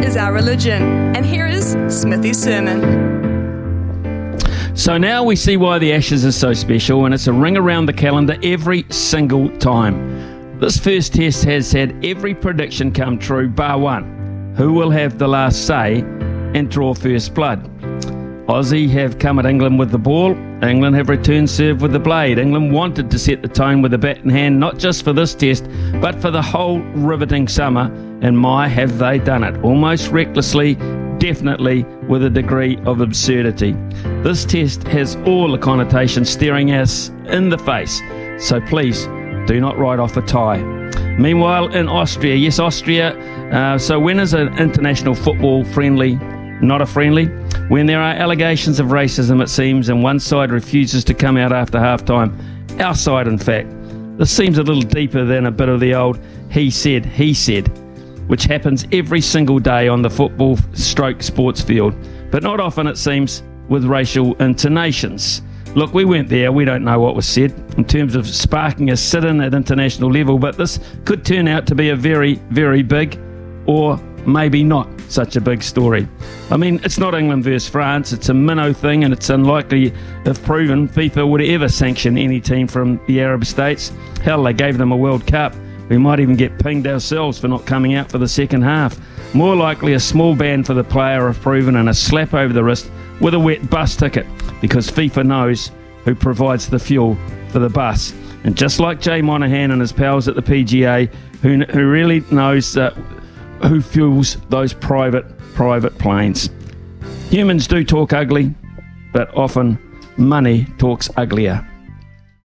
Is our religion. And here is Smithy's sermon. So now we see why the Ashes is so special, and it's a ring around the calendar every single time. This first test has had every prediction come true, bar one. Who will have the last say and draw first blood? Aussie have come at England with the ball. England have returned serve with the blade. England wanted to set the tone with the bat in hand, not just for this test, but for the whole riveting summer. And my, have they done it? Almost recklessly, definitely with a degree of absurdity. This test has all the connotations staring us in the face. So please do not write off a tie. Meanwhile, in Austria, yes, Austria. Uh, so when is an international football friendly? Not a friendly. When there are allegations of racism, it seems, and one side refuses to come out after half time. Our side, in fact. This seems a little deeper than a bit of the old he said, he said, which happens every single day on the football stroke sports field, but not often, it seems, with racial intonations. Look, we went there, we don't know what was said in terms of sparking a sit in at international level, but this could turn out to be a very, very big or maybe not such a big story. I mean, it's not England versus France, it's a minnow thing, and it's unlikely, if proven, FIFA would ever sanction any team from the Arab states. Hell, they gave them a World Cup. We might even get pinged ourselves for not coming out for the second half. More likely, a small ban for the player if proven and a slap over the wrist with a wet bus ticket because FIFA knows who provides the fuel for the bus. And just like Jay Monahan and his pals at the PGA, who, who really knows uh, who fuels those private private planes. Humans do talk ugly, but often money talks uglier.